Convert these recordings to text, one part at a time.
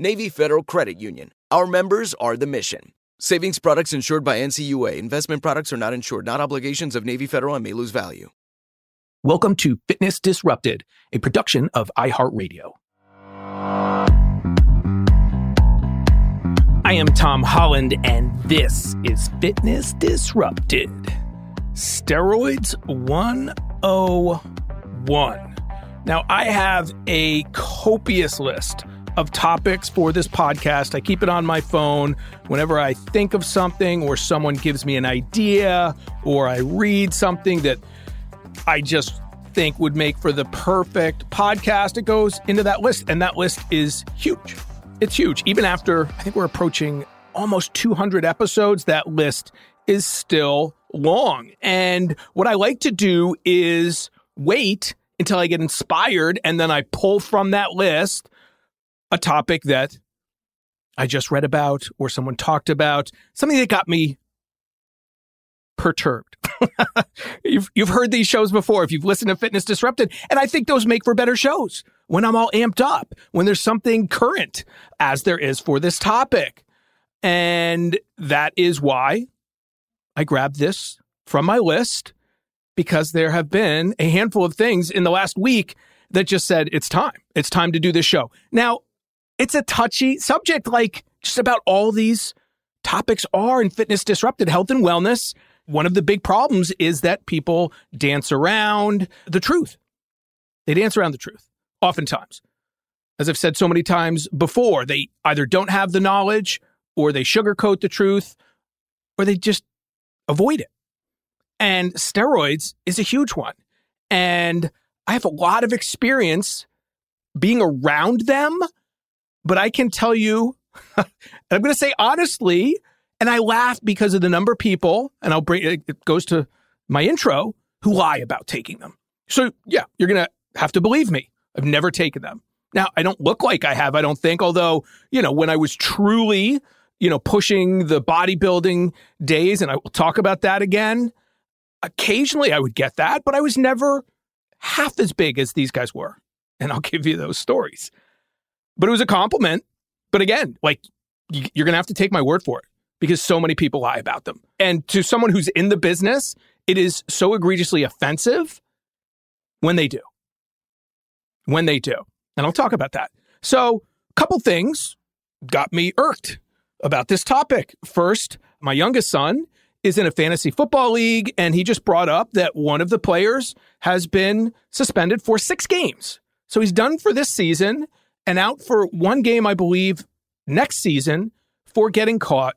Navy Federal Credit Union. Our members are the mission. Savings products insured by NCUA. Investment products are not insured, not obligations of Navy Federal and may lose value. Welcome to Fitness Disrupted, a production of iHeartRadio. I am Tom Holland, and this is Fitness Disrupted. Steroids 101. Now, I have a copious list of topics for this podcast. I keep it on my phone whenever I think of something or someone gives me an idea or I read something that I just think would make for the perfect podcast. It goes into that list, and that list is huge. It's huge. Even after I think we're approaching almost 200 episodes, that list is still long. And what I like to do is wait until I get inspired and then I pull from that list a topic that I just read about or someone talked about, something that got me perturbed. you've you've heard these shows before if you've listened to Fitness Disrupted, and I think those make for better shows when I'm all amped up, when there's something current as there is for this topic. And that is why I grabbed this from my list because there have been a handful of things in the last week that just said it's time. It's time to do this show. Now, it's a touchy subject, like just about all these topics are in fitness disrupted health and wellness. One of the big problems is that people dance around the truth. They dance around the truth, oftentimes. As I've said so many times before, they either don't have the knowledge or they sugarcoat the truth or they just avoid it. And steroids is a huge one. And I have a lot of experience being around them but I can tell you, I'm going to say honestly, and I laugh because of the number of people, and I'll bring it goes to my intro, who lie about taking them. So, yeah, you're going to have to believe me. I've never taken them. Now, I don't look like I have, I don't think, although, you know, when I was truly, you know, pushing the bodybuilding days, and I will talk about that again, occasionally I would get that, but I was never half as big as these guys were. And I'll give you those stories but it was a compliment. But again, like you're going to have to take my word for it because so many people lie about them. And to someone who's in the business, it is so egregiously offensive when they do. When they do. And I'll talk about that. So, a couple things got me irked about this topic. First, my youngest son is in a fantasy football league, and he just brought up that one of the players has been suspended for six games. So he's done for this season and out for one game, I believe, next season for getting caught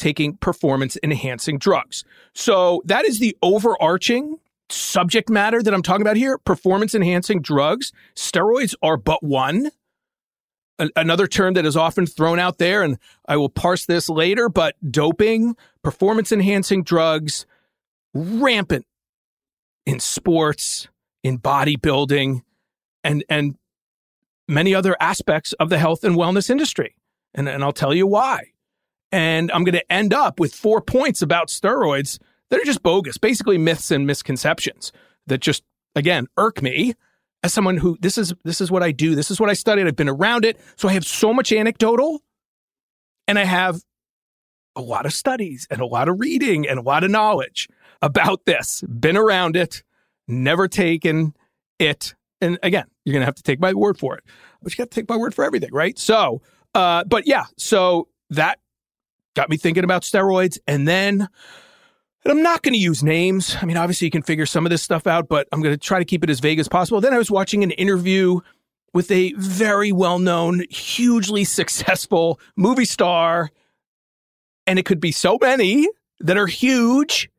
taking performance enhancing drugs. So that is the overarching subject matter that I'm talking about here. Performance enhancing drugs. Steroids are but one. A- another term that is often thrown out there, and I will parse this later, but doping, performance enhancing drugs, rampant in sports, in bodybuilding, and, and many other aspects of the health and wellness industry. And, and I'll tell you why. And I'm going to end up with four points about steroids that are just bogus, basically myths and misconceptions that just, again, irk me as someone who this is this is what I do. This is what I studied. I've been around it. So I have so much anecdotal and I have a lot of studies and a lot of reading and a lot of knowledge about this. Been around it, never taken it. And again, you're going to have to take my word for it. But you got to take my word for everything, right? So, uh, but yeah, so that got me thinking about steroids. And then, and I'm not going to use names. I mean, obviously, you can figure some of this stuff out, but I'm going to try to keep it as vague as possible. Then I was watching an interview with a very well known, hugely successful movie star. And it could be so many that are huge.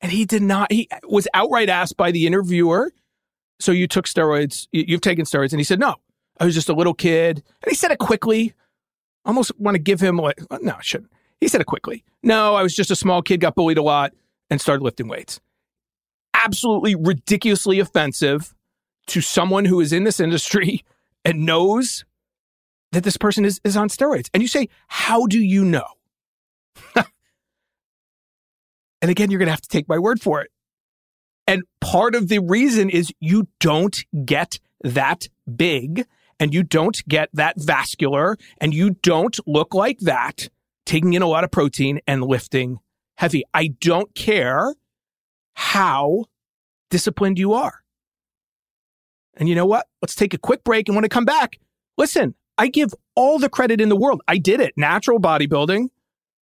And he did not, he was outright asked by the interviewer, So you took steroids, you've taken steroids. And he said, No, I was just a little kid. And he said it quickly. Almost want to give him like, uh, no, I shouldn't. He said it quickly. No, I was just a small kid, got bullied a lot, and started lifting weights. Absolutely ridiculously offensive to someone who is in this industry and knows that this person is, is on steroids. And you say, How do you know? and again, you're going to have to take my word for it. And part of the reason is you don't get that big and you don't get that vascular and you don't look like that taking in a lot of protein and lifting heavy. I don't care how disciplined you are. And you know what? Let's take a quick break. And when I come back, listen, I give all the credit in the world. I did it, natural bodybuilding.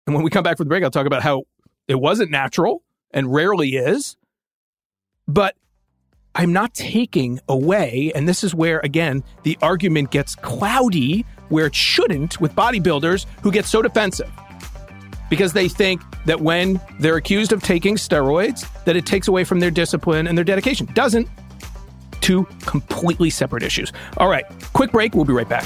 And when we come back from the break, I'll talk about how it wasn't natural and rarely is. But I'm not taking away, and this is where, again, the argument gets cloudy where it shouldn't with bodybuilders who get so defensive. Because they think that when they're accused of taking steroids that it takes away from their discipline and their dedication. Doesn't. Two completely separate issues. All right quick break. We'll be right back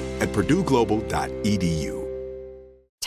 at purdueglobal.edu.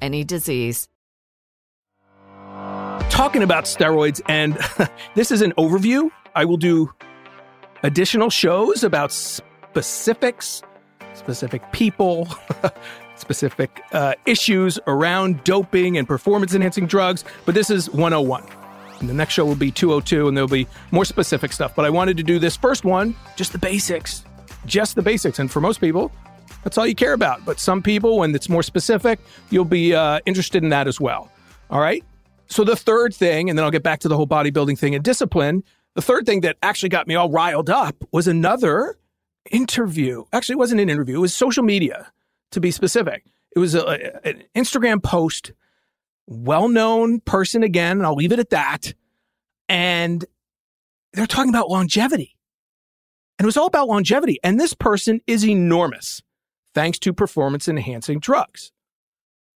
any disease. Talking about steroids, and this is an overview. I will do additional shows about specifics, specific people, specific uh, issues around doping and performance enhancing drugs, but this is 101. And the next show will be 202, and there'll be more specific stuff. But I wanted to do this first one, just the basics, just the basics. And for most people, that's all you care about. But some people, when it's more specific, you'll be uh, interested in that as well. All right. So the third thing, and then I'll get back to the whole bodybuilding thing and discipline. The third thing that actually got me all riled up was another interview. Actually, it wasn't an interview, it was social media, to be specific. It was a, an Instagram post, well known person again, and I'll leave it at that. And they're talking about longevity. And it was all about longevity. And this person is enormous thanks to performance enhancing drugs.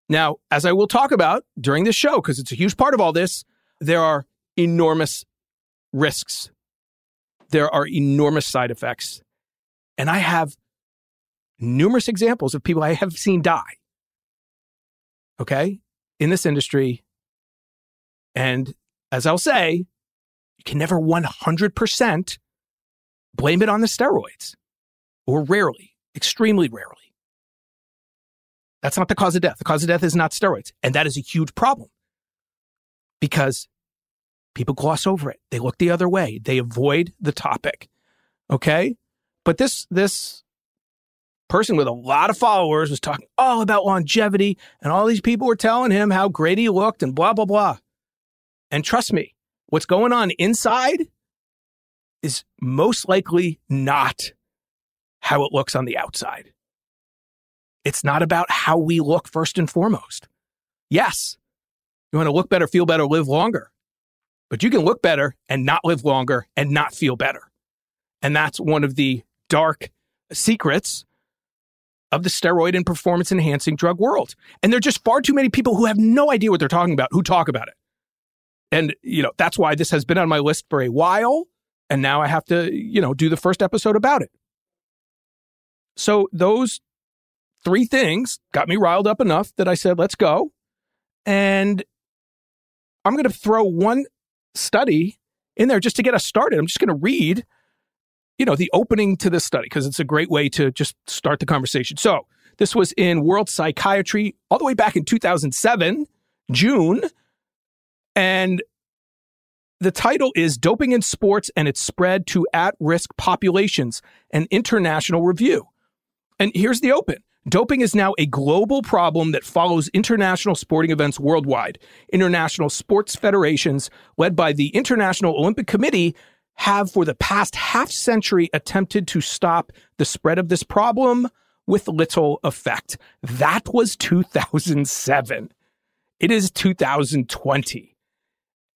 Now, as I will talk about during this show, because it's a huge part of all this, there are enormous risks. There are enormous side effects. And I have numerous examples of people I have seen die. Okay. In this industry. And as I'll say, you can never 100% blame it on the steroids, or rarely, extremely rarely. That's not the cause of death. The cause of death is not steroids. And that is a huge problem because people gloss over it. They look the other way. They avoid the topic. Okay. But this, this person with a lot of followers was talking all about longevity and all these people were telling him how great he looked and blah, blah, blah. And trust me, what's going on inside is most likely not how it looks on the outside. It's not about how we look first and foremost. Yes, you want to look better, feel better, live longer. But you can look better and not live longer and not feel better. And that's one of the dark secrets of the steroid and performance enhancing drug world. And there are just far too many people who have no idea what they're talking about who talk about it. And, you know, that's why this has been on my list for a while. And now I have to, you know, do the first episode about it. So those three things got me riled up enough that I said, let's go. And I'm going to throw one study in there just to get us started. I'm just going to read, you know, the opening to this study because it's a great way to just start the conversation. So this was in World Psychiatry all the way back in 2007, June. And the title is Doping in Sports and its Spread to At Risk Populations, an international review. And here's the open Doping is now a global problem that follows international sporting events worldwide. International sports federations, led by the International Olympic Committee, have for the past half century attempted to stop the spread of this problem with little effect. That was 2007. It is 2020.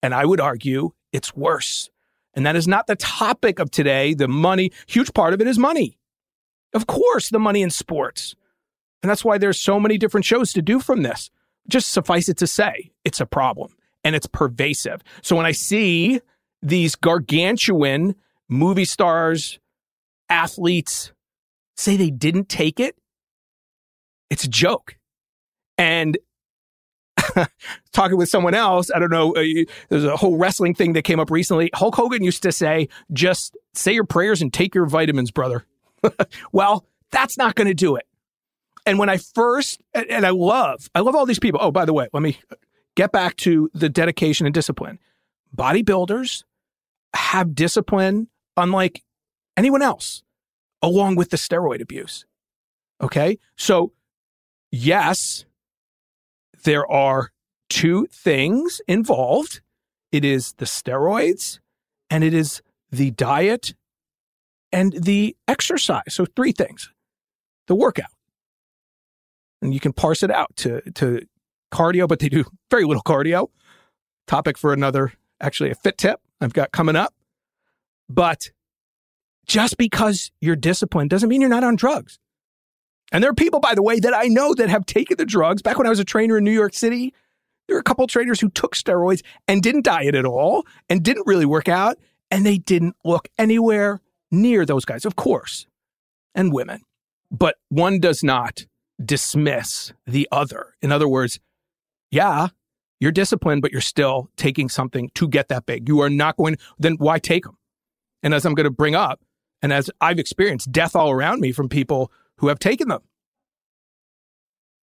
And I would argue it's worse. And that is not the topic of today. The money, huge part of it is money. Of course, the money in sports. And that's why there's so many different shows to do from this. Just suffice it to say, it's a problem and it's pervasive. So when I see these gargantuan movie stars, athletes say they didn't take it, it's a joke. And talking with someone else, I don't know, uh, there's a whole wrestling thing that came up recently. Hulk Hogan used to say, just say your prayers and take your vitamins, brother. well, that's not going to do it. And when I first, and, and I love, I love all these people. Oh, by the way, let me get back to the dedication and discipline. Bodybuilders have discipline unlike anyone else, along with the steroid abuse. Okay. So, yes, there are two things involved it is the steroids and it is the diet and the exercise. So, three things the workout. And you can parse it out to, to cardio, but they do very little cardio. Topic for another, actually, a fit tip I've got coming up. But just because you're disciplined doesn't mean you're not on drugs. And there are people, by the way, that I know that have taken the drugs. Back when I was a trainer in New York City, there were a couple trainers who took steroids and didn't diet at all and didn't really work out, and they didn't look anywhere near those guys, of course, and women. But one does not dismiss the other. In other words, yeah, you're disciplined, but you're still taking something to get that big. You are not going, then why take them? And as I'm going to bring up, and as I've experienced death all around me from people who have taken them.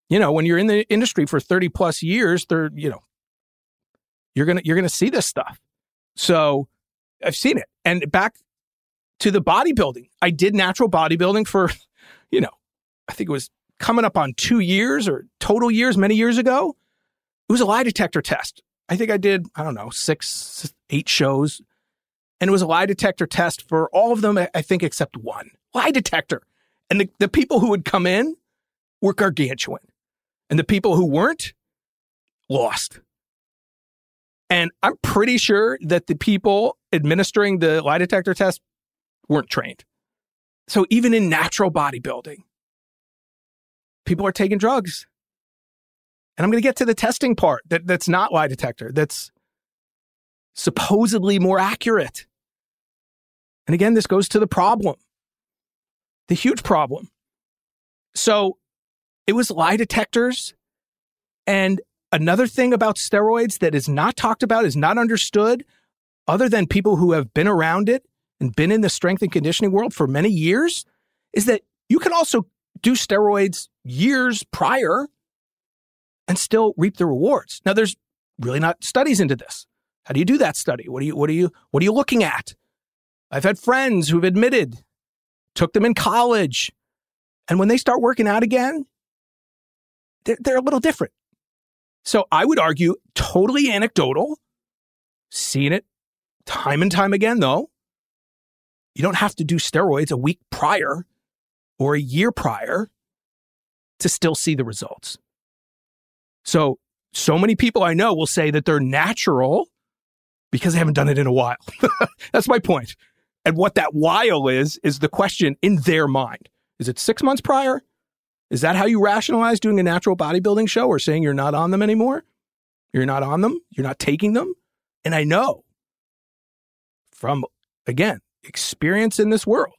You know, when you're in the industry for 30 plus years, they're, you know, you're going to you're going to see this stuff. So, I've seen it. And back to the bodybuilding. I did natural bodybuilding for, you know, I think it was coming up on 2 years or total years many years ago. It was a lie detector test. I think I did, I don't know, 6 8 shows and it was a lie detector test for all of them, I think, except one lie detector. And the, the people who would come in were gargantuan. And the people who weren't lost. And I'm pretty sure that the people administering the lie detector test weren't trained. So even in natural bodybuilding, people are taking drugs. And I'm going to get to the testing part that, that's not lie detector, that's supposedly more accurate. And again, this goes to the problem, the huge problem. So it was lie detectors. And another thing about steroids that is not talked about, is not understood, other than people who have been around it and been in the strength and conditioning world for many years, is that you can also do steroids years prior and still reap the rewards. Now, there's really not studies into this. How do you do that study? What are you what are you what are you looking at? I've had friends who've admitted, took them in college, and when they start working out again, they're, they're a little different. So I would argue totally anecdotal, seen it time and time again, though. You don't have to do steroids a week prior or a year prior to still see the results. So, so many people I know will say that they're natural because they haven't done it in a while. That's my point. And what that while is, is the question in their mind. Is it six months prior? Is that how you rationalize doing a natural bodybuilding show or saying you're not on them anymore? You're not on them. You're not taking them. And I know from, again, experience in this world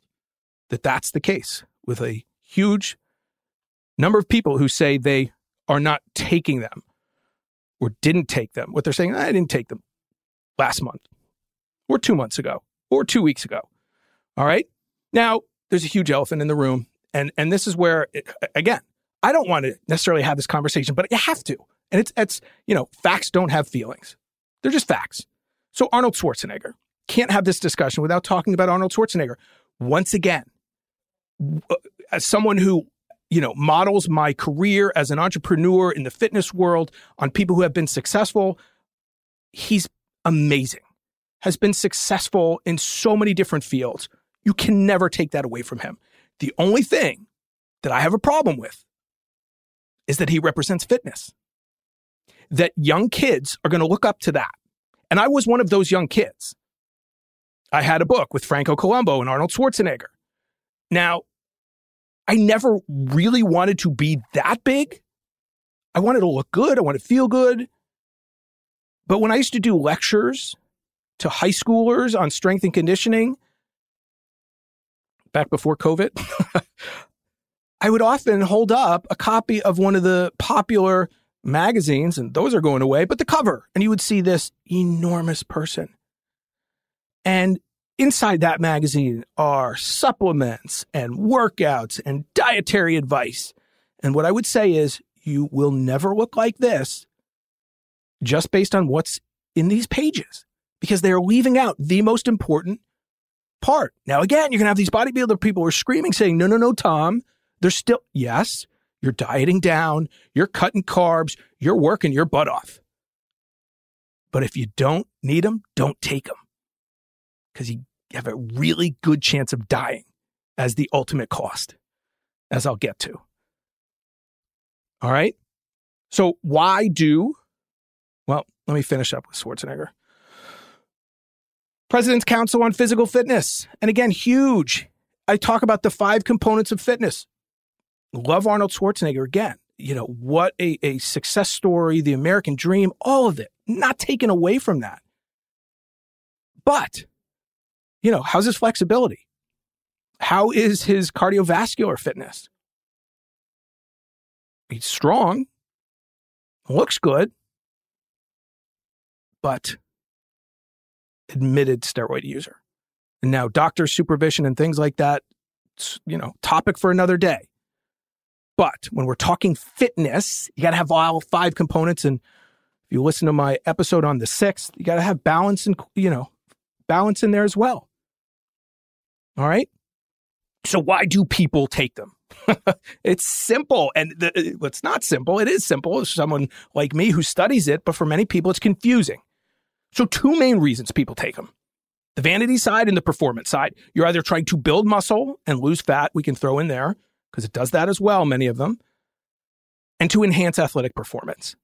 that that's the case with a huge number of people who say they are not taking them or didn't take them. What they're saying, I didn't take them last month or two months ago or two weeks ago. All right. Now, there's a huge elephant in the room. And, and this is where, it, again, I don't want to necessarily have this conversation, but you have to. And it's, it's, you know, facts don't have feelings. They're just facts. So Arnold Schwarzenegger can't have this discussion without talking about Arnold Schwarzenegger. Once again, Uh, as someone who, you know, models my career as an entrepreneur in the fitness world on people who have been successful, he's amazing, has been successful in so many different fields. You can never take that away from him. The only thing that I have a problem with is that he represents fitness. That young kids are going to look up to that. And I was one of those young kids. I had a book with Franco Columbu and Arnold Schwarzenegger. Now, I never really wanted to be that big. I wanted to look good. I wanted to feel good. But when I used to do lectures to high schoolers on strength and conditioning, back before COVID, I would often hold up a copy of one of the popular magazines, and those are going away, but the cover, and you would see this enormous person. And inside that magazine are supplements and workouts and dietary advice And what I would say is you will never look like this just based on what's in these pages because they are leaving out the most important part. Now, again, you're going to have these bodybuilder people who are screaming, saying, no, no, no, Tom. They're still, yes, you're dieting down, you're cutting carbs, you're working your butt off. But if you don't need them, don't take them because you have a really good chance of dying as the ultimate cost, as I'll get to. All right. So, why do, well, let me finish up with Schwarzenegger. President's Council on Physical Fitness. And again, huge. I talk about the five components of fitness. Love Arnold Schwarzenegger again. You know, what a, a success story, the American dream, all of it, not taken away from that. But, you know, how's his flexibility? How is his cardiovascular fitness? He's strong, looks good, but admitted steroid user. And now doctor supervision and things like that, you know, topic for another day. But when we're talking fitness, you got to have all five components. And if you listen to my episode on the sixth, you got to have balance and, you know, balance in there as well. All right. So why do people take them? it's simple. And the, uh, it's not simple. It is simple. It's someone like me who studies it, but for many people, it's confusing. So, two main reasons people take them the vanity side and the performance side. You're either trying to build muscle and lose fat, we can throw in there because it does that as well, many of them, and to enhance athletic performance.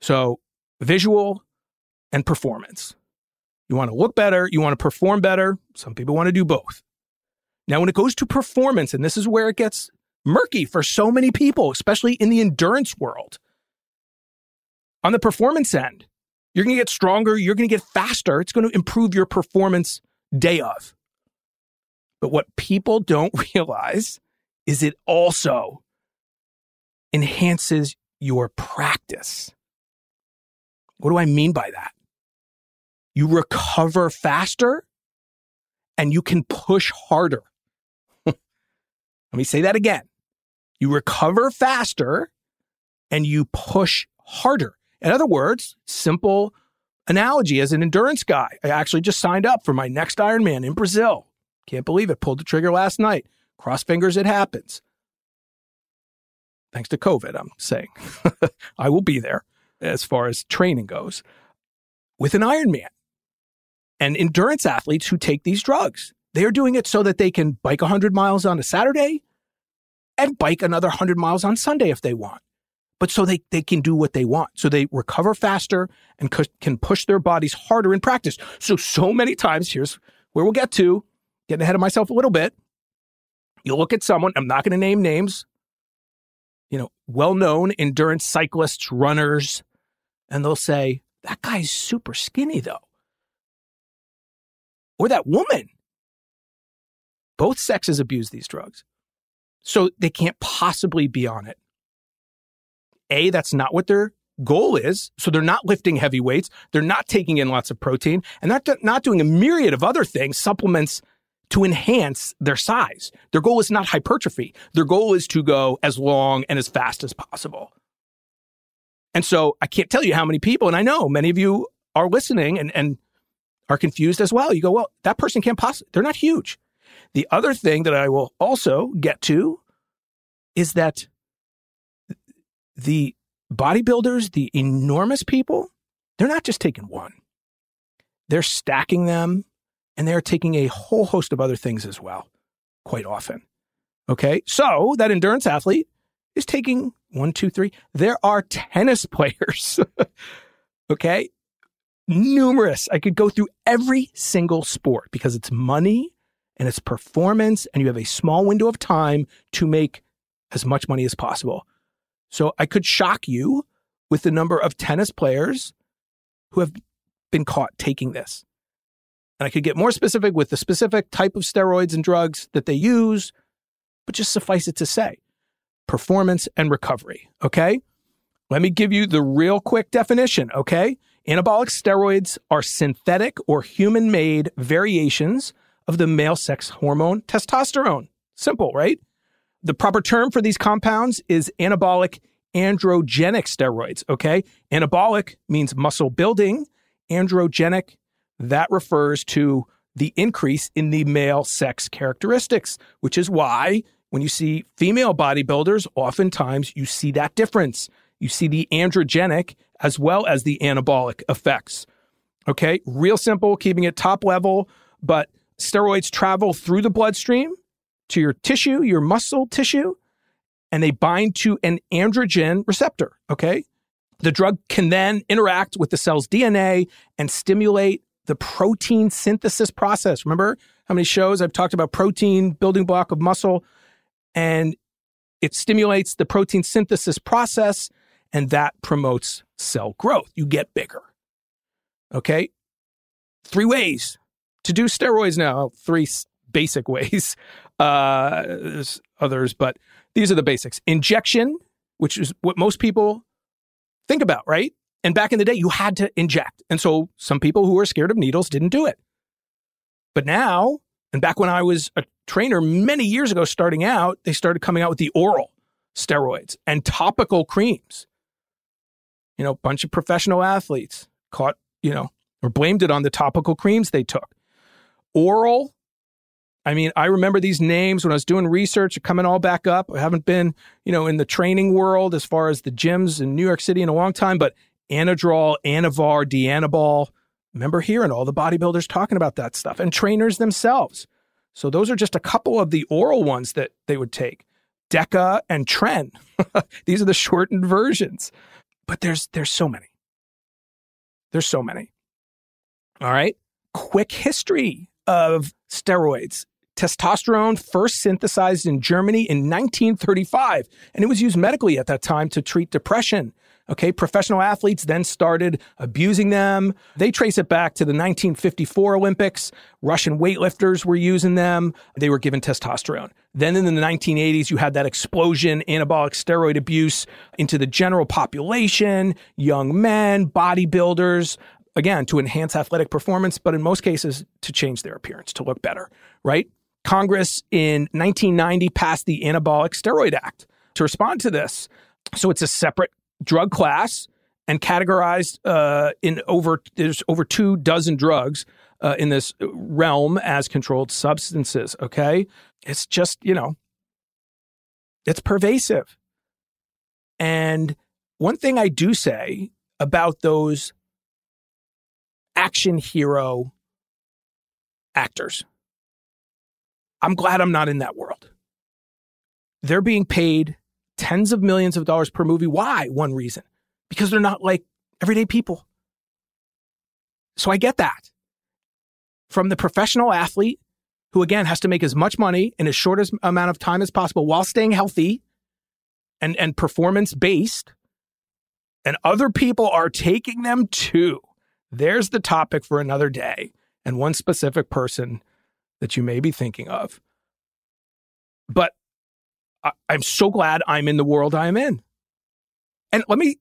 So, visual and performance. You want to look better, you want to perform better. Some people want to do both. Now, when it goes to performance, and this is where it gets murky for so many people, especially in the endurance world, on the performance end, you're going to get stronger. You're going to get faster. It's going to improve your performance day of. But what people don't realize is it also enhances your practice. What do I mean by that? You recover faster and you can push harder. Let me say that again. You recover faster and you push harder. In other words, simple analogy as an endurance guy. I actually just signed up for my next Ironman in Brazil. Can't believe it. Pulled the trigger last night. Cross fingers, it happens. Thanks to COVID, I'm saying. I will be there as far as training goes with an Ironman. And endurance athletes who take these drugs, they are doing it so that they can bike 100 miles on a Saturday and bike another 100 miles on Sunday if they want but so they, they can do what they want. So they recover faster and can push their bodies harder in practice. So, so many times, here's where we'll get to, getting ahead of myself a little bit. You'll look at someone, I'm not going to name names, you know, well known endurance cyclists, runners, and they'll say, that guy's super skinny though. Or that woman. Both sexes abuse these drugs. So they can't possibly be on it. A, that's not what their goal is. So they're not lifting heavy weights. They're not taking in lots of protein and they're not doing a myriad of other things, supplements to enhance their size. Their goal is not hypertrophy. Their goal is to go as long and as fast as possible. And so I can't tell you how many people, and I know many of you are listening and, and are confused as well. You go, well, that person can't possibly, they're not huge. The other thing that I will also get to is that the bodybuilders, the enormous people, they're not just taking one, they're stacking them and they're taking a whole host of other things as well, quite often. Okay. So that endurance athlete is taking one, two, three. There are tennis players. okay. Numerous. I could go through every single sport because it's money and it's performance, and you have a small window of time to make as much money as possible. So I could shock you with the number of tennis players who have been caught taking this. And I could get more specific with the specific type of steroids and drugs that they use, but just suffice it to say performance and recovery. Okay. Let me give you the real quick definition. Okay. Anabolic steroids are synthetic or human made variations of the male sex hormone testosterone. Simple, right? the proper term for these compounds is anabolic androgenic steroids. Okay. Anabolic means muscle building. Androgenic, that refers to the increase in the male sex characteristics, which is why when you see female bodybuilders, oftentimes you see that difference. You see the androgenic as well as the anabolic effects. Okay, real simple, keeping it top level, but steroids travel through the bloodstream to your tissue, your muscle tissue, and they bind to an androgen receptor. Okay, the drug can then interact with the cell's DNA and stimulate the protein synthesis process. Remember how many shows I've talked about protein, building block of muscle, and it stimulates the protein synthesis process, and that promotes cell growth. You get bigger. Okay. Three ways to do steroids now. Three basic ways. Uh, there's others, but these are the basics. Injection, which is what most people think about, right? And back in the day, you had to inject. And so some people who were scared of needles didn't do it. But now, and back when I was a trainer many years ago, starting out, they started coming out with the oral steroids and topical creams. You know, bunch of professional athletes caught, you know, or blamed it on the topical creams they took. Oral, I mean, I remember these names when I was doing research, coming all back up. I haven't been, you know, in the training world as far as the gyms in New York City in a long time, but Anadrol, Anavar, Dianabol. Remember hearing all the bodybuilders talking about that stuff and trainers themselves. So those are just a couple of the oral ones that they would take. Deca and Tren. These are the shortened versions. But there's there's so many. There's so many. All right. Quick history of steroids. Testosterone first synthesized in Germany in 1935, and it was used medically at that time to treat depression. Okay, professional athletes then started abusing them. They trace it back to the 1954 Olympics. Russian weightlifters were using them. They were given testosterone. Then in the 1980s, you had that explosion, anabolic steroid abuse into the general population, young men, bodybuilders, again, to enhance athletic performance, but in most cases, to change their appearance, to look better, right? Congress in 1990 passed the Anabolic Steroid Act to respond to this. So it's a separate drug class and categorized uh, in over there's over two dozen drugs uh, in this realm as controlled substances. Okay, it's just you know, it's pervasive. And one thing I do say about those action hero actors, I'm glad I'm not in that world. They're being paid tens of millions of dollars per movie. Why? One reason because they're not like everyday people. So I get that. From the professional athlete who, again, has to make as much money in as short as amount of time as possible while staying healthy and, and performance based, and other people are taking them too. There's the topic for another day and one specific person that you may be thinking of. But I, I'm so glad I'm in the world I'm in. And let me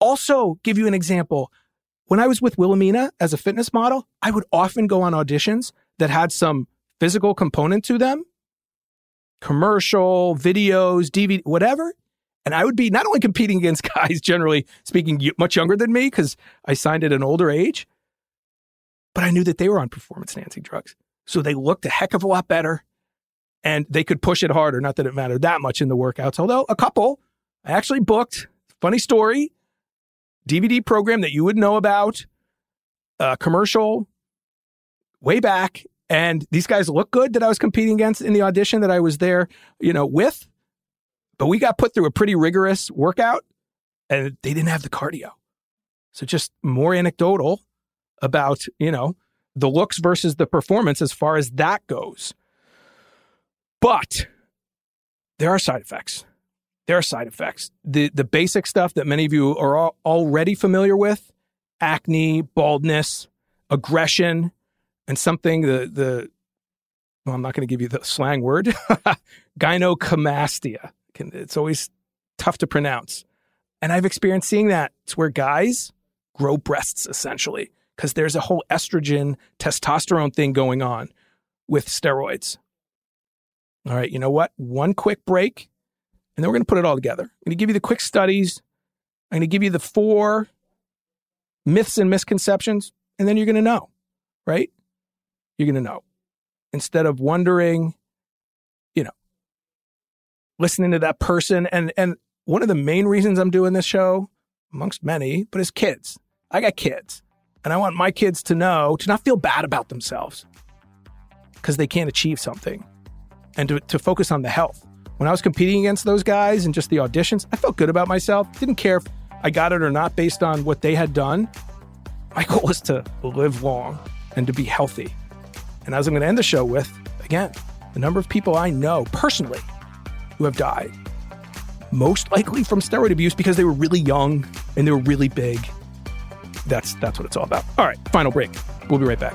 also give you an example. When I was with Wilhelmina as a fitness model, I would often go on auditions that had some physical component to them commercial, videos, DVD, whatever. And I would be not only competing against guys, generally speaking, much younger than me because I signed at an older age, but I knew that they were on performance enhancing drugs. So they looked a heck of a lot better and they could push it harder. Not that it mattered that much in the workouts, although a couple I actually booked. Funny story DVD program that you would know about, a commercial way back. And these guys look good that I was competing against in the audition that I was there, you know, with. But we got put through a pretty rigorous workout and they didn't have the cardio. So just more anecdotal about, you know, the looks versus the performance as far as that goes. But there are side effects. There are side effects. The the basic stuff that many of you are already familiar with: acne, baldness, aggression, and something the the well, I'm not going to give you the slang word, gynecomastia. It's always tough to pronounce. And I've experienced seeing that. It's where guys grow breasts essentially because there's a whole estrogen testosterone thing going on with steroids. All right, you know what? One quick break, and then we're going to put it all together. I'm going to give you the quick studies. I'm going to give you the four myths and misconceptions, and then you're going to know, right? You're going to know. Instead of wondering, you know, listening to that person. And, and one of the main reasons I'm doing this show, amongst many, but is kids. I got kids, and I want my kids to know to not feel bad about themselves because they can't achieve something and to, to focus on the health. When I was competing against those guys and just the auditions, I felt good about myself. Didn't care if I got it or not based on what they had done. My goal was to live long and to be healthy. And as I'm going to end the show with, again, the number of people I know personally who have died, most likely from steroid abuse because they were really young and they were really big. That's that's what it's all about. All right, final break. We'll be right back.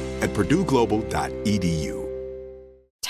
at purdueglobal.edu.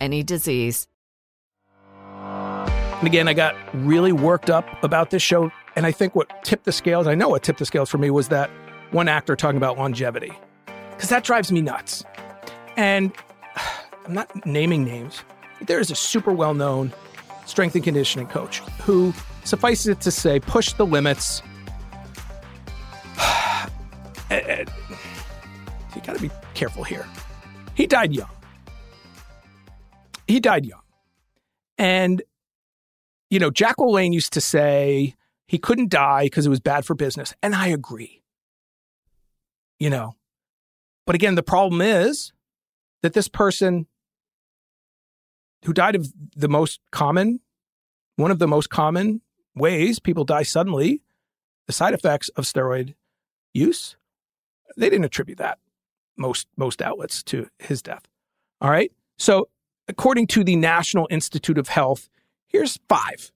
any disease. And again, I got really worked up about this show. And I think what tipped the scales, I know what tipped the scales for me was that one actor talking about longevity, because that drives me nuts. And I'm not naming names. There is a super well known strength and conditioning coach who, suffices it to say, pushed the limits. Eh, eh, you got to be careful here. He died young. He died young. And you know, Jack LaLanne used to say he couldn't die because it was bad for business. And I agree. You know, but again, the problem is that this person who died of the most common, one of the most common ways people die suddenly, the side effects of steroid use, they didn't attribute that. most most outlets to his death. All right. So according to the National Institute of Health, here's five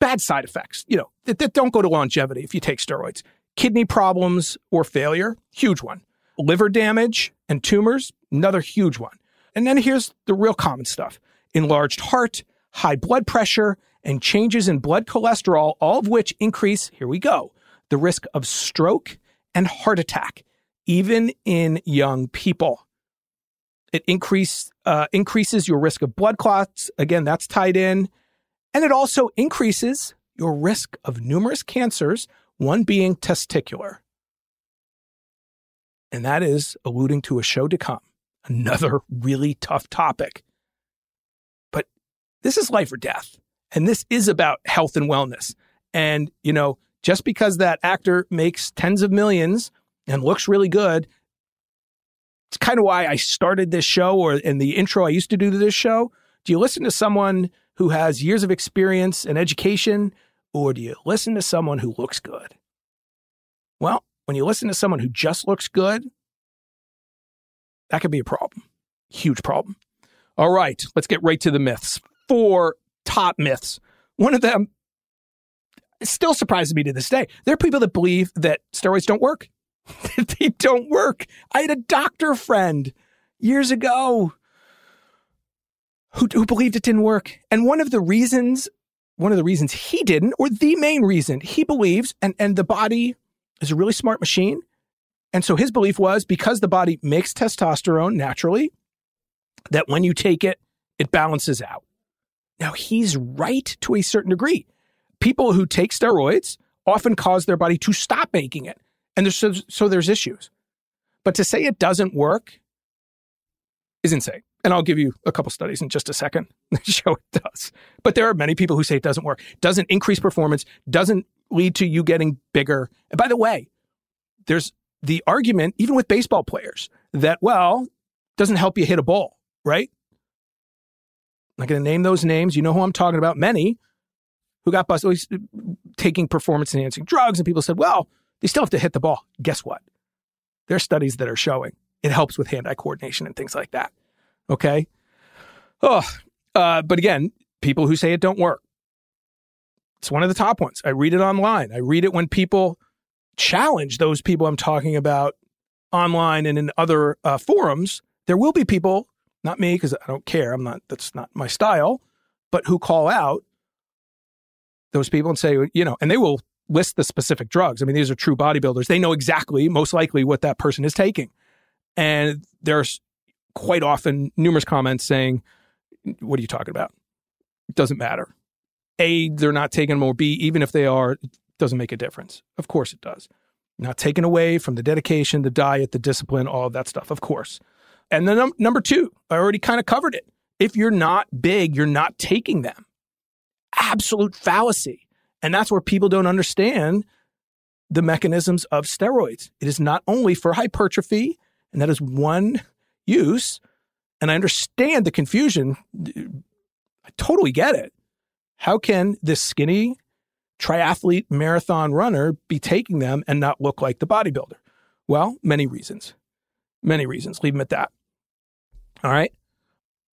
bad side effects, you know, that, that don't go to longevity if you take steroids. Kidney problems or failure, huge one. Liver damage and tumors, another huge one. And then here's the real common stuff enlarged heart, high blood pressure, and changes in blood cholesterol, all of which increase, here we go, the risk of stroke and heart attack, even in young people. It increase, uh, increases your risk of blood clots. Again, that's tied in. And it also increases your risk of numerous cancers, one being testicular. And that is alluding to a show to come, another really tough topic. But this is life or death. And this is about health and wellness. And, you know, just because that actor makes tens of millions and looks really good, it's kind of why I started this show or in the intro I used to do to this show. Do you listen to someone who has years of experience and education, or do you listen to someone who looks good? Well, when you listen to someone who just looks good, that could be a problem. Huge problem. All right, let's get right to the myths. Four top myths. One of them still surprises me to this day. There are people that believe that steroids don't work. they don't work. I had a doctor friend years ago who, who believed it didn't work. And one of the reasons, one of the reasons he didn't, or the main reason he believes, and, and the body is a really smart machine. And so his belief was because the body makes testosterone naturally, that when you take it, it balances out. Now, he's right to a certain degree. People who take steroids often cause their body to stop making it. And there's, so, so there's issues. But to say it doesn't work is insane. And I'll give you a couple studies in just a second that show it does. But there are many people who say it doesn't work, doesn't increase performance, doesn't lead to you getting bigger. And by the way, there's the argument, even with baseball players, that, well, doesn't help you hit a ball, right? I'm not going to name those names. You know who I'm talking about. Many who got busted taking performance enhancing drugs. And people said, well, they still have to hit the ball. Guess what? There are studies that are showing it helps with hand eye coordination and things like that. Okay. Oh, uh, but again, people who say it don't work. It's one of the top ones. I read it online. I read it when people challenge those people I'm talking about online and in other uh, forums. There will be people, not me, because I don't care. I'm not, that's not my style, but who call out those people and say, you know, and they will list the specific drugs. I mean, these are true bodybuilders. They know exactly, most likely, what that person is taking. And there's quite often numerous comments saying, What are you talking about? It doesn't matter. A, they're not taking them, or B, even if they are, it doesn't make a difference. Of course it does. Not taken away from the dedication, the diet, the discipline, all of that stuff, of course. And then num- number two, I already kind of covered it. If you're not big, you're not taking them. Absolute fallacy. And that's where people don't understand the mechanisms of steroids. It is not only for hypertrophy, and that is one use. And I understand the confusion. I totally get it. How can this skinny triathlete marathon runner be taking them and not look like the bodybuilder? Well, many reasons. Many reasons. Leave them at that. All right.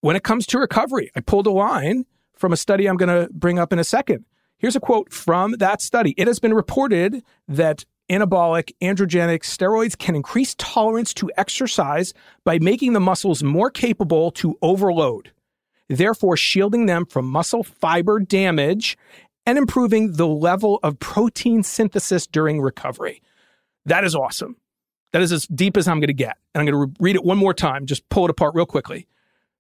When it comes to recovery, I pulled a line from a study I'm going to bring up in a second. Here's a quote from that study. It has been reported that anabolic androgenic steroids can increase tolerance to exercise by making the muscles more capable to overload, therefore shielding them from muscle fiber damage and improving the level of protein synthesis during recovery. That is awesome. That is as deep as I'm going to get. And I'm going to re- read it one more time, just pull it apart real quickly.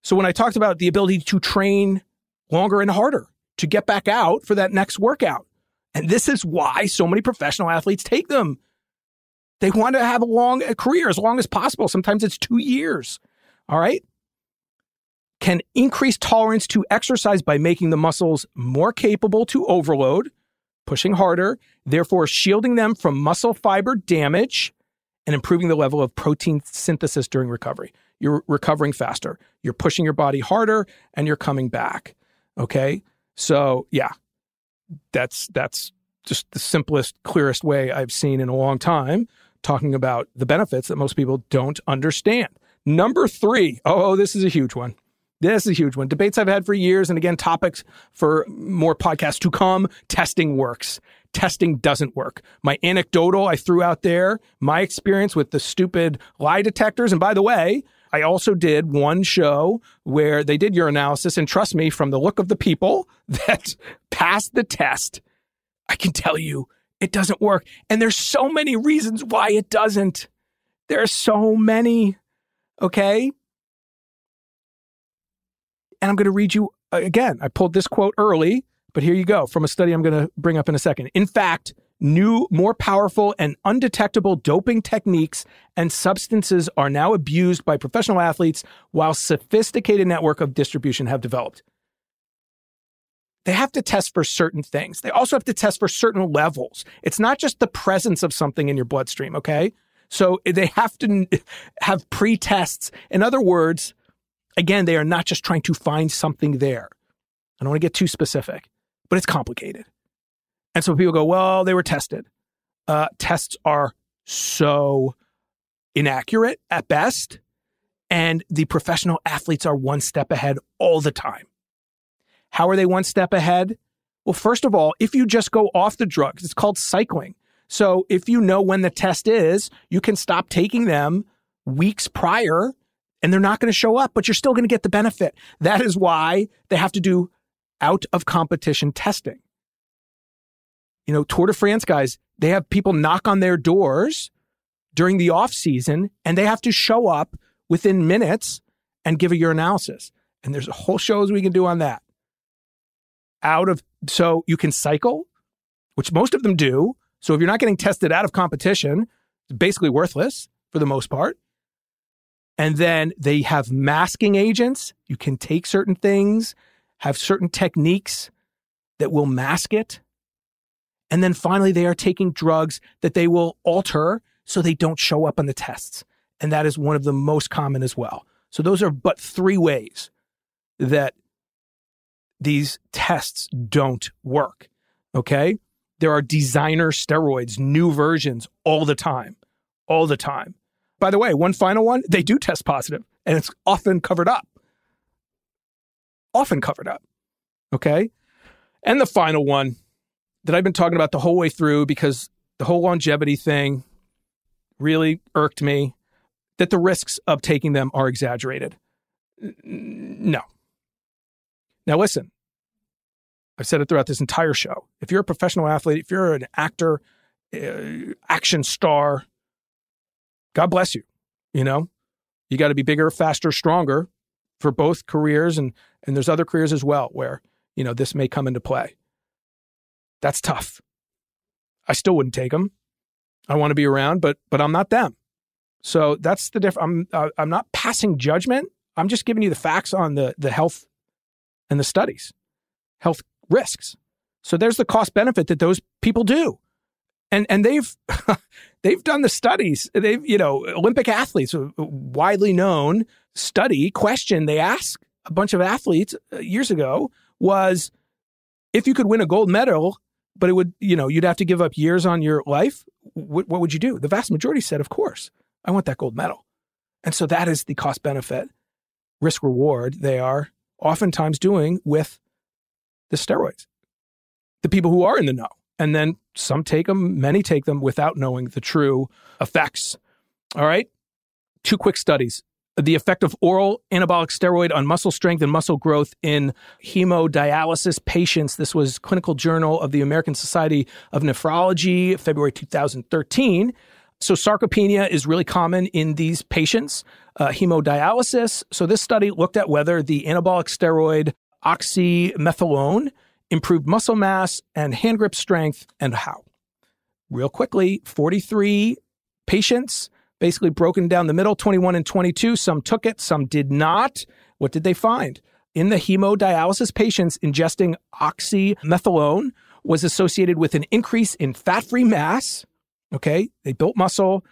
So, when I talked about the ability to train longer and harder to get back out for that next workout, and this is why so many professional athletes take them. They want to have a long a career, as long as possible. Sometimes it's two years. All right. Can increase tolerance to exercise by making the muscles more capable to overload, pushing harder, therefore shielding them from muscle fiber damage and improving the level of protein synthesis during recovery. You're recovering faster, you're pushing your body harder, and you're coming back. Okay. So, yeah, that's that's just the simplest, clearest way I've seen in a long time talking about the benefits that most people don't understand. Number three, oh, this is a huge one. This is a huge one. Debates I've had for years, and again, topics for more podcasts to come. Testing works. Testing doesn't work. My anecdotal I threw out there, my experience with the stupid lie detectors. And by the way, I also did one show where they did urinalysis, and trust me, from the look of the people that passed the test, I can tell you it doesn't work. And there's so many reasons why it doesn't. There are so many. Okay. And I'm going to read you uh, again. I pulled this quote early, but here you go from a study I'm going to bring up in a second. In fact, new, more powerful, and undetectable doping techniques and substances are now abused by professional athletes while sophisticated network of distribution have developed. They have to test for certain things. They also have to test for certain levels. It's not just the presence of something in your bloodstream, okay? So they have to have pre tests. In other words, again, they are not just trying to find something there. I don't want to get too specific, but it's complicated. And so people go, well, they were tested. Uh, tests are so inaccurate at best. And the professional athletes are one step ahead all the time. How are they one step ahead? Well, first of all, if you just go off the drugs, it's called cycling. So if you know when the test is, you can stop taking them weeks prior and they're not going to show up, but you're still going to get the benefit. That is why they have to do out of competition testing. You know, Tour de France guys, they have people knock on their doors during the off season and they have to show up within minutes and give a urinalysis. And there's a whole shows we can do on that. Out of so you can cycle, which most of them do. So if you're not getting tested out of competition, it's basically worthless for the most part. And then they have masking agents. You can take certain things, have certain techniques that will mask it. And then finally, they are taking drugs that they will alter so they don't show up on the tests. And that is one of the most common as well. So those are but three ways that these tests don't work. Okay. There are designer steroids, new versions all the time, all the time. By the way, one final one, they do test positive and it's often covered up. Often covered up. Okay. And the final one that I've been talking about the whole way through because the whole longevity thing really irked me that the risks of taking them are exaggerated. No. Now, listen, I've said it throughout this entire show. If you're a professional athlete, if you're an actor, uh, action star, God bless you. You know, you got to be bigger, faster, stronger for both careers. And, and there's other careers as well where, you know, this may come into play. That's tough. I still wouldn't take them. I want to be around, but, but I'm not them. So that's the difference. I'm, uh, I'm not passing judgment. I'm just giving you the facts on the, the health and the studies, health risks. So there's the cost benefit that those people do and and they've they've done the studies. They've you know Olympic athletes, widely known study question they asked a bunch of athletes uh, years ago was if you could win a gold medal, but it would you know you'd have to give up years on your life. What, what would you do? The vast majority said, of course, I want that gold medal. And so that is the cost benefit, risk reward they are oftentimes doing with the steroids. The people who are in the know and then some take them, many take them without knowing the true effects. All right. Two quick studies. The effect of oral anabolic steroid on muscle strength and muscle growth in hemodialysis patients. This was Clinical Journal of the American Society of Nephrology, February 2013. So, sarcopenia is really common in these patients, uh, hemodialysis. So, this study looked at whether the anabolic steroid oxymetholone improved muscle mass and hand grip strength, and how. Real quickly 43 patients, basically broken down the middle 21 and 22. Some took it, some did not. What did they find? In the hemodialysis patients, ingesting oxymetholone was associated with an increase in fat free mass. Okay, they built muscle,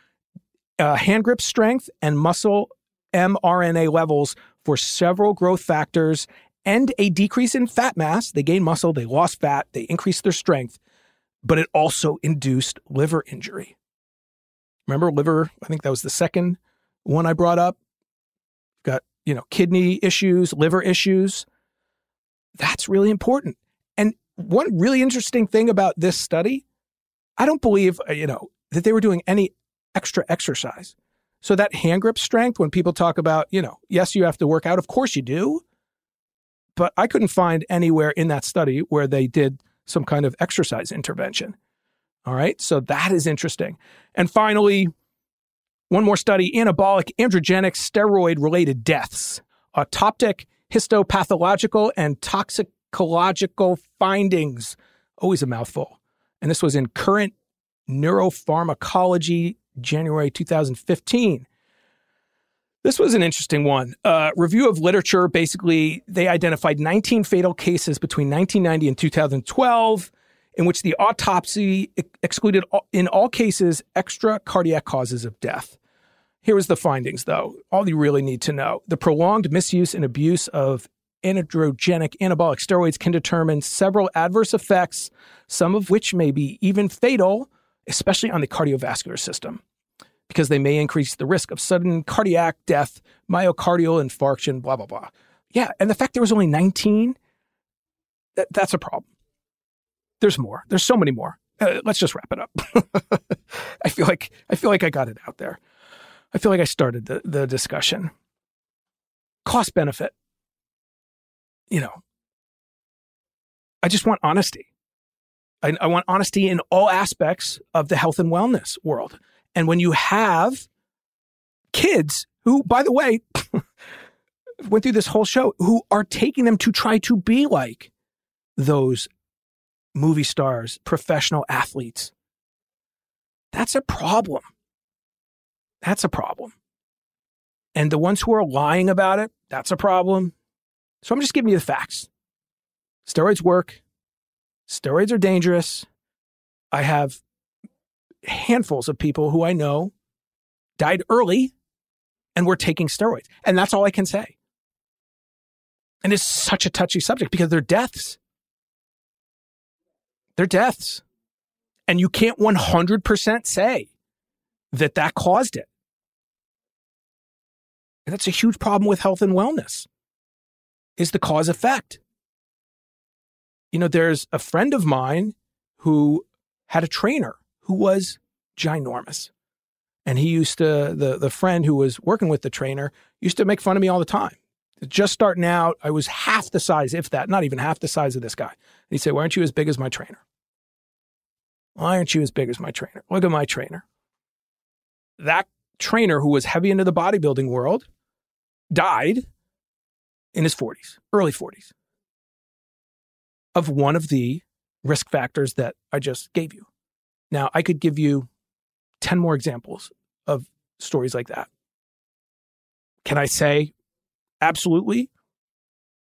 uh, hand grip strength, and muscle mRNA levels for several growth factors and a decrease in fat mass. They gained muscle, they lost fat, they increased their strength, but it also induced liver injury. Remember liver? I think that was the second one I brought up. Got, you know, kidney issues, liver issues. That's really important. And one really interesting thing about this study, I don't believe, uh, you know, that they were doing any extra exercise. So that hand grip strength, when people talk about, you know, yes, you have to work out, of course you do. But I couldn't find anywhere in that study where they did some kind of exercise intervention. All right. So that is interesting. And finally, one more study anabolic androgenic steroid related deaths, autoptic, histopathological, and toxicological findings. Always a mouthful. And this was in Current Neuropharmacology, January 2015. This was an interesting one. Uh, review of literature basically, they identified 19 fatal cases between 1990 and 2012 in which the autopsy excluded, in all cases, extra cardiac causes of death. Here was the findings, though, all you really need to know. The prolonged misuse and abuse of androgenic anabolic steroids can determine several adverse effects, some of which may be even fatal, especially on the cardiovascular system, because they may increase the risk of sudden cardiac death, myocardial infarction, blah, blah, blah. Yeah, and the fact there was only 19, that, that's a problem. There's more. There's so many more. Uh, let's just wrap it up. I feel like I feel like I got it out there. I feel like I started the, the discussion. Cost benefit. You know, I just want honesty. I, I want honesty in all aspects of the health and wellness world. And when you have kids who, by the way, went through this whole show, who are taking them to try to be like those movie stars, professional athletes. That's a problem. That's a problem. And the ones who are lying about it, that's a problem. So I'm just giving you the facts. Steroids work. Steroids are dangerous. I have handfuls of people who I know died early and were taking steroids. And that's all I can say. And it's such a touchy subject because they're deaths. They're deaths. And you can't 100% say that that caused it. And that's a huge problem with health and wellness is the cause effect. You know, there's a friend of mine who had a trainer who was ginormous. And he used to, the, the friend who was working with the trainer used to make fun of me all the time. Just starting out, I was half the size, if that, not even half the size of this guy. He said, Why aren't you as big as my trainer? Why aren't you as big as my trainer? Look at my trainer. That trainer who was heavy into the bodybuilding world died in his 40s, early 40s, of one of the risk factors that I just gave you. Now, I could give you 10 more examples of stories like that. Can I say absolutely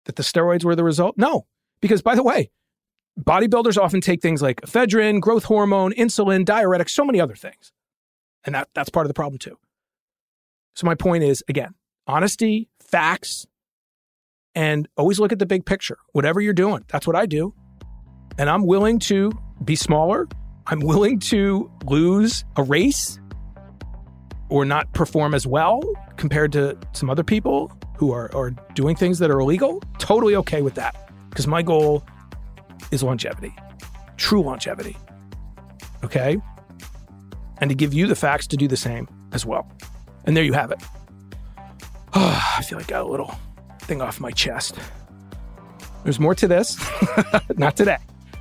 that the steroids were the result? No. Because, by the way, bodybuilders often take things like ephedrine, growth hormone, insulin, diuretics, so many other things. And that, that's part of the problem too. So my point is, again, honesty, facts, and always look at the big picture. Whatever you're doing, that's what I do. And I'm willing to be smaller. I'm willing to lose a race or not perform as well compared to some other people who are, are doing things that are illegal. Totally okay with that. Because my goal is longevity, true longevity. Okay? And to give you the facts to do the same as well. And there you have it. Oh, I feel like I got a little thing off my chest. There's more to this, not today.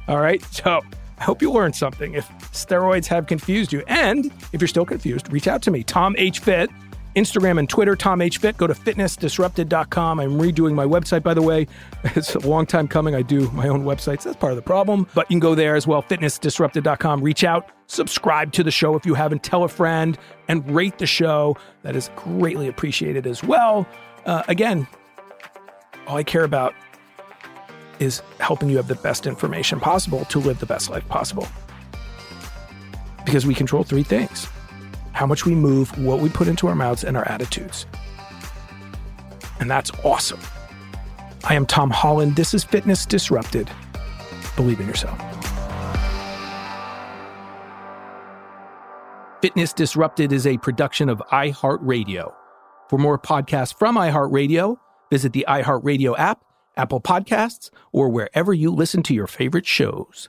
All right. So I hope you learned something. If steroids have confused you, and if you're still confused, reach out to me, Tom H. Fit Instagram and Twitter, Tom H. Fit. Go to fitnessdisrupted.com. I'm redoing my website, by the way. It's a long time coming. I do my own websites. That's part of the problem. But you can go there as well, fitnessdisrupted.com. Reach out, subscribe to the show if you haven't, tell a friend, and rate the show. That is greatly appreciated as well. Uh, again, all I care about is helping you have the best information possible to live the best life possible. Because we control three things how much we move, what we put into our mouths, and our attitudes. And that's awesome. I am Tom Holland. This is Fitness Disrupted. Believe in yourself. Fitness Disrupted is a production of iHeartRadio. For more podcasts from iHeartRadio, visit the iHeartRadio app, Apple Podcasts, or wherever you listen to your favorite shows.